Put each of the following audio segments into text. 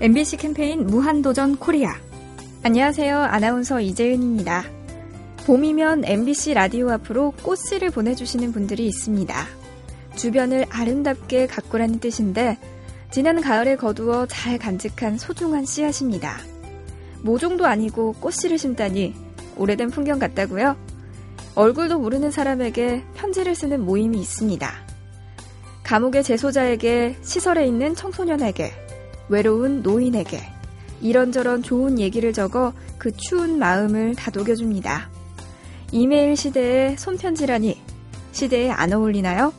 MBC 캠페인 무한도전 코리아. 안녕하세요. 아나운서 이재은입니다. 봄이면 MBC 라디오 앞으로 꽃씨를 보내주시는 분들이 있습니다. 주변을 아름답게 가꾸라는 뜻인데, 지난 가을에 거두어 잘 간직한 소중한 씨앗입니다. 모종도 아니고 꽃씨를 심다니 오래된 풍경 같다고요? 얼굴도 모르는 사람에게 편지를 쓰는 모임이 있습니다. 감옥의 재소자에게, 시설에 있는 청소년에게, 외로운 노인에게 이런저런 좋은 얘기를 적어 그 추운 마음을 다독여줍니다. 이메일 시대에 손편지라니 시대에 안 어울리나요?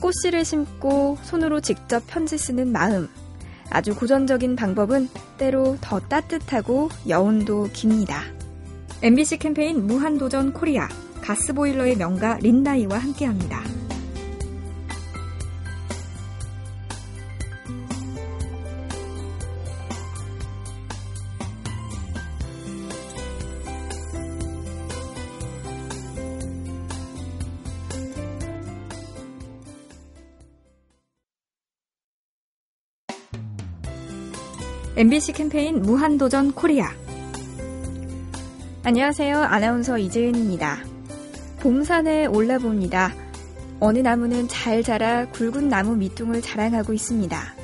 꽃씨를 심고 손으로 직접 편지 쓰는 마음. 아주 고전적인 방법은 때로 더 따뜻하고 여운도 깁니다. MBC 캠페인 무한도전 코리아 가스보일러의 명가 린다이와 함께합니다. MBC 캠페인 무한도전 코리아. 안녕하세요. 아나운서 이재은입니다. 봄산에 올라봅니다. 어느 나무는 잘 자라 굵은 나무 밑둥을 자랑하고 있습니다.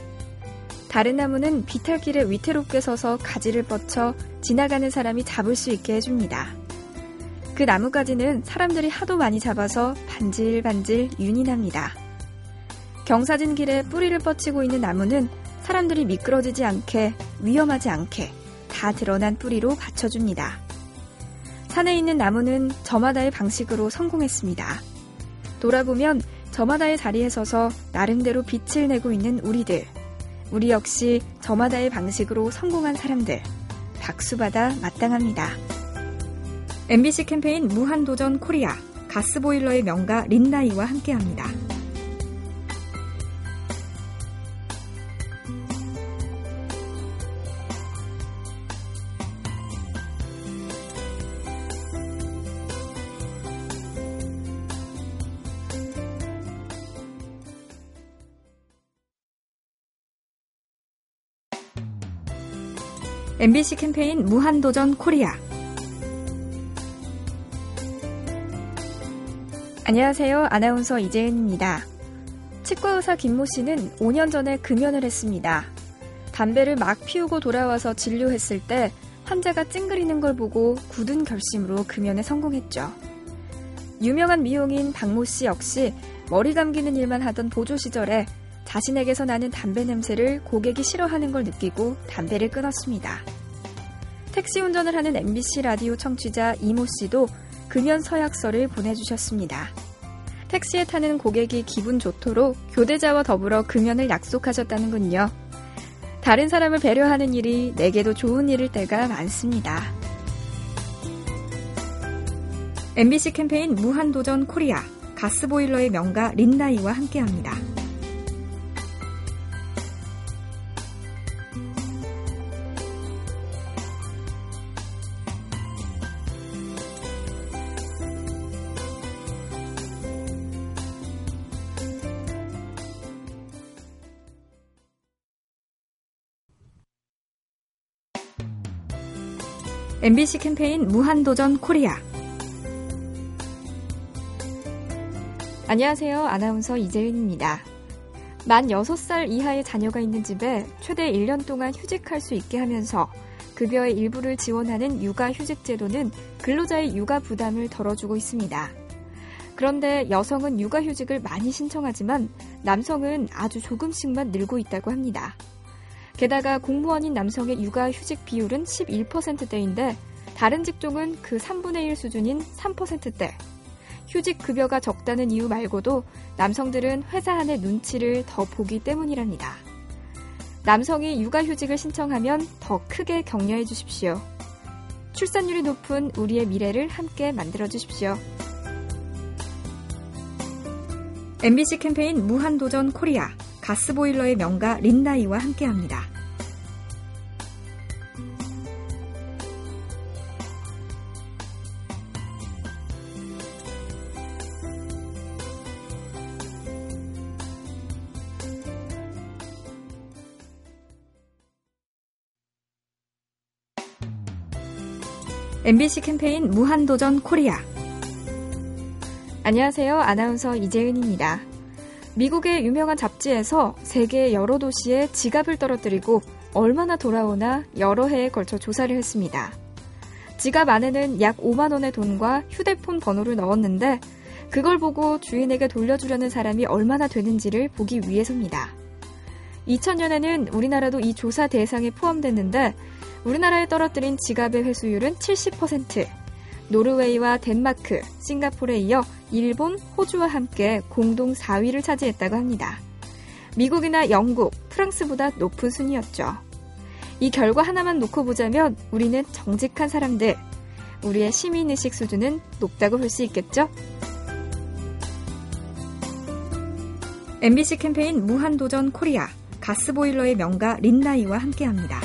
다른 나무는 비탈길에 위태롭게 서서 가지를 뻗쳐 지나가는 사람이 잡을 수 있게 해줍니다. 그 나무가지는 사람들이 하도 많이 잡아서 반질반질 윤이 납니다. 경사진 길에 뿌리를 뻗치고 있는 나무는 사람들이 미끄러지지 않게 위험하지 않게 다 드러난 뿌리로 받쳐줍니다. 산에 있는 나무는 저마다의 방식으로 성공했습니다. 돌아보면 저마다의 자리에 서서 나름대로 빛을 내고 있는 우리들. 우리 역시 저마다의 방식으로 성공한 사람들. 박수받아 마땅합니다. MBC 캠페인 무한도전 코리아 가스보일러의 명가 린나이와 함께합니다. MBC 캠페인 무한도전 코리아. 안녕하세요. 아나운서 이재은입니다. 치과 의사 김모 씨는 5년 전에 금연을 했습니다. 담배를 막 피우고 돌아와서 진료했을 때 환자가 찡그리는 걸 보고 굳은 결심으로 금연에 성공했죠. 유명한 미용인 박모 씨 역시 머리 감기는 일만 하던 보조 시절에 자신에게서 나는 담배 냄새를 고객이 싫어하는 걸 느끼고 담배를 끊었습니다. 택시 운전을 하는 MBC 라디오 청취자 이모 씨도 금연 서약서를 보내주셨습니다. 택시에 타는 고객이 기분 좋도록 교대자와 더불어 금연을 약속하셨다는군요. 다른 사람을 배려하는 일이 내게도 좋은 일일 때가 많습니다. MBC 캠페인 무한도전 코리아 가스보일러의 명가 린나이와 함께합니다. MBC 캠페인 무한도전 코리아. 안녕하세요. 아나운서 이재윤입니다. 만 6살 이하의 자녀가 있는 집에 최대 1년 동안 휴직할 수 있게 하면서 급여의 일부를 지원하는 육아휴직 제도는 근로자의 육아 부담을 덜어주고 있습니다. 그런데 여성은 육아휴직을 많이 신청하지만 남성은 아주 조금씩만 늘고 있다고 합니다. 게다가 공무원인 남성의 육아휴직 비율은 11%대인데 다른 직종은 그 3분의 1 수준인 3%대. 휴직 급여가 적다는 이유 말고도 남성들은 회사 안의 눈치를 더 보기 때문이랍니다. 남성이 육아휴직을 신청하면 더 크게 격려해 주십시오. 출산율이 높은 우리의 미래를 함께 만들어 주십시오. MBC 캠페인 무한도전 코리아 가스보일러의 명가 린나이와 함께합니다. MBC 캠페인 무한도전 코리아. 안녕하세요. 아나운서 이재은입니다. 미국의 유명한 잡지에서 세계 여러 도시에 지갑을 떨어뜨리고 얼마나 돌아오나 여러 해에 걸쳐 조사를 했습니다. 지갑 안에는 약 5만 원의 돈과 휴대폰 번호를 넣었는데 그걸 보고 주인에게 돌려주려는 사람이 얼마나 되는지를 보기 위해서입니다. 2000년에는 우리나라도 이 조사 대상에 포함됐는데 우리나라에 떨어뜨린 지갑의 회수율은 70%, 노르웨이와 덴마크, 싱가포르에 이어 일본, 호주와 함께 공동 4위를 차지했다고 합니다. 미국이나 영국, 프랑스보다 높은 순위였죠. 이 결과 하나만 놓고 보자면 우리는 정직한 사람들, 우리의 시민의식 수준은 높다고 볼 수 있겠죠? MBC 캠페인 무한도전 코리아, 가스보일러의 명가 린나이와 함께합니다.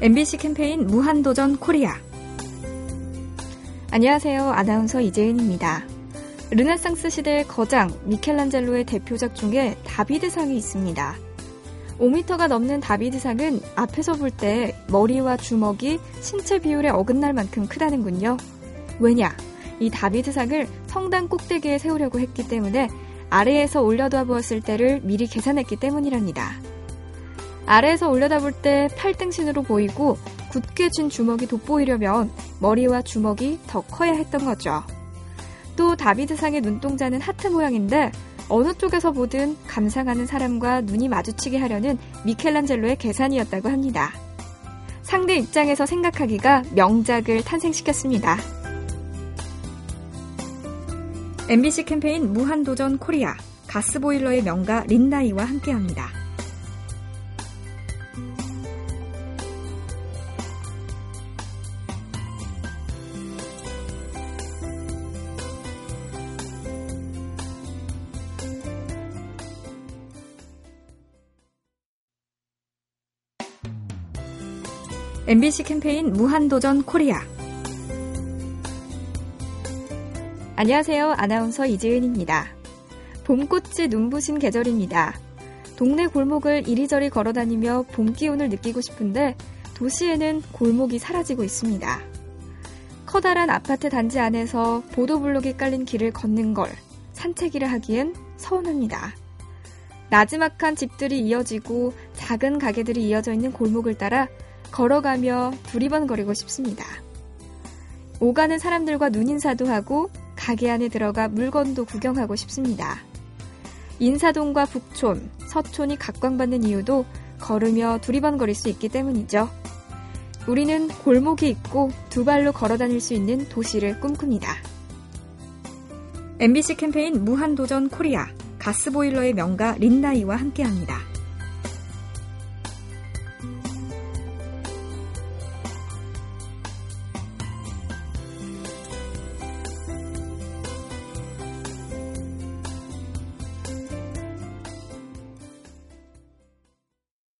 MBC 캠페인 무한도전 코리아. 안녕하세요. 아나운서 이재은입니다. 르네상스 시대의 거장 미켈란젤로의 대표작 중에 다비드상이 있습니다. 5m가 넘는 다비드상은 앞에서 볼 때 머리와 주먹이 신체 비율에 어긋날 만큼 크다는군요. 왜냐? 이 다비드상을 성당 꼭대기에 세우려고 했기 때문에 아래에서 올려다 보았을 때를 미리 계산했기 때문이랍니다. 아래에서 올려다 볼 때 팔등신으로 보이고 굳게 쥔 주먹이 돋보이려면 머리와 주먹이 더 커야 했던 거죠. 또 다비드상의 눈동자는 하트 모양인데 어느 쪽에서 보든 감상하는 사람과 눈이 마주치게 하려는 미켈란젤로의 계산이었다고 합니다. 상대 입장에서 생각하기가 명작을 탄생시켰습니다. MBC 캠페인 무한도전 코리아 가스보일러의 명가 린나이와 함께합니다. MBC 캠페인 무한도전 코리아. 안녕하세요. 아나운서 이지은입니다. 봄꽃이 눈부신 계절입니다. 동네 골목을 이리저리 걸어 다니며 봄 기운을 느끼고 싶은데 도시에는 골목이 사라지고 있습니다. 커다란 아파트 단지 안에서 보도블록이 깔린 길을 걷는 걸 산책이라 하기엔 서운합니다. 나지막한 집들이 이어지고 작은 가게들이 이어져 있는 골목을 따라 걸어가며 두리번거리고 싶습니다. 오가는 사람들과 눈인사도 하고 가게 안에 들어가 물건도 구경하고 싶습니다. 인사동과 북촌, 서촌이 각광받는 이유도 걸으며 두리번거릴 수 있기 때문이죠. 우리는 골목이 있고 두 발로 걸어 다닐 수 있는 도시를 꿈꿉니다. MBC 캠페인 무한도전 코리아 가스보일러의 명가 린나이와 함께합니다.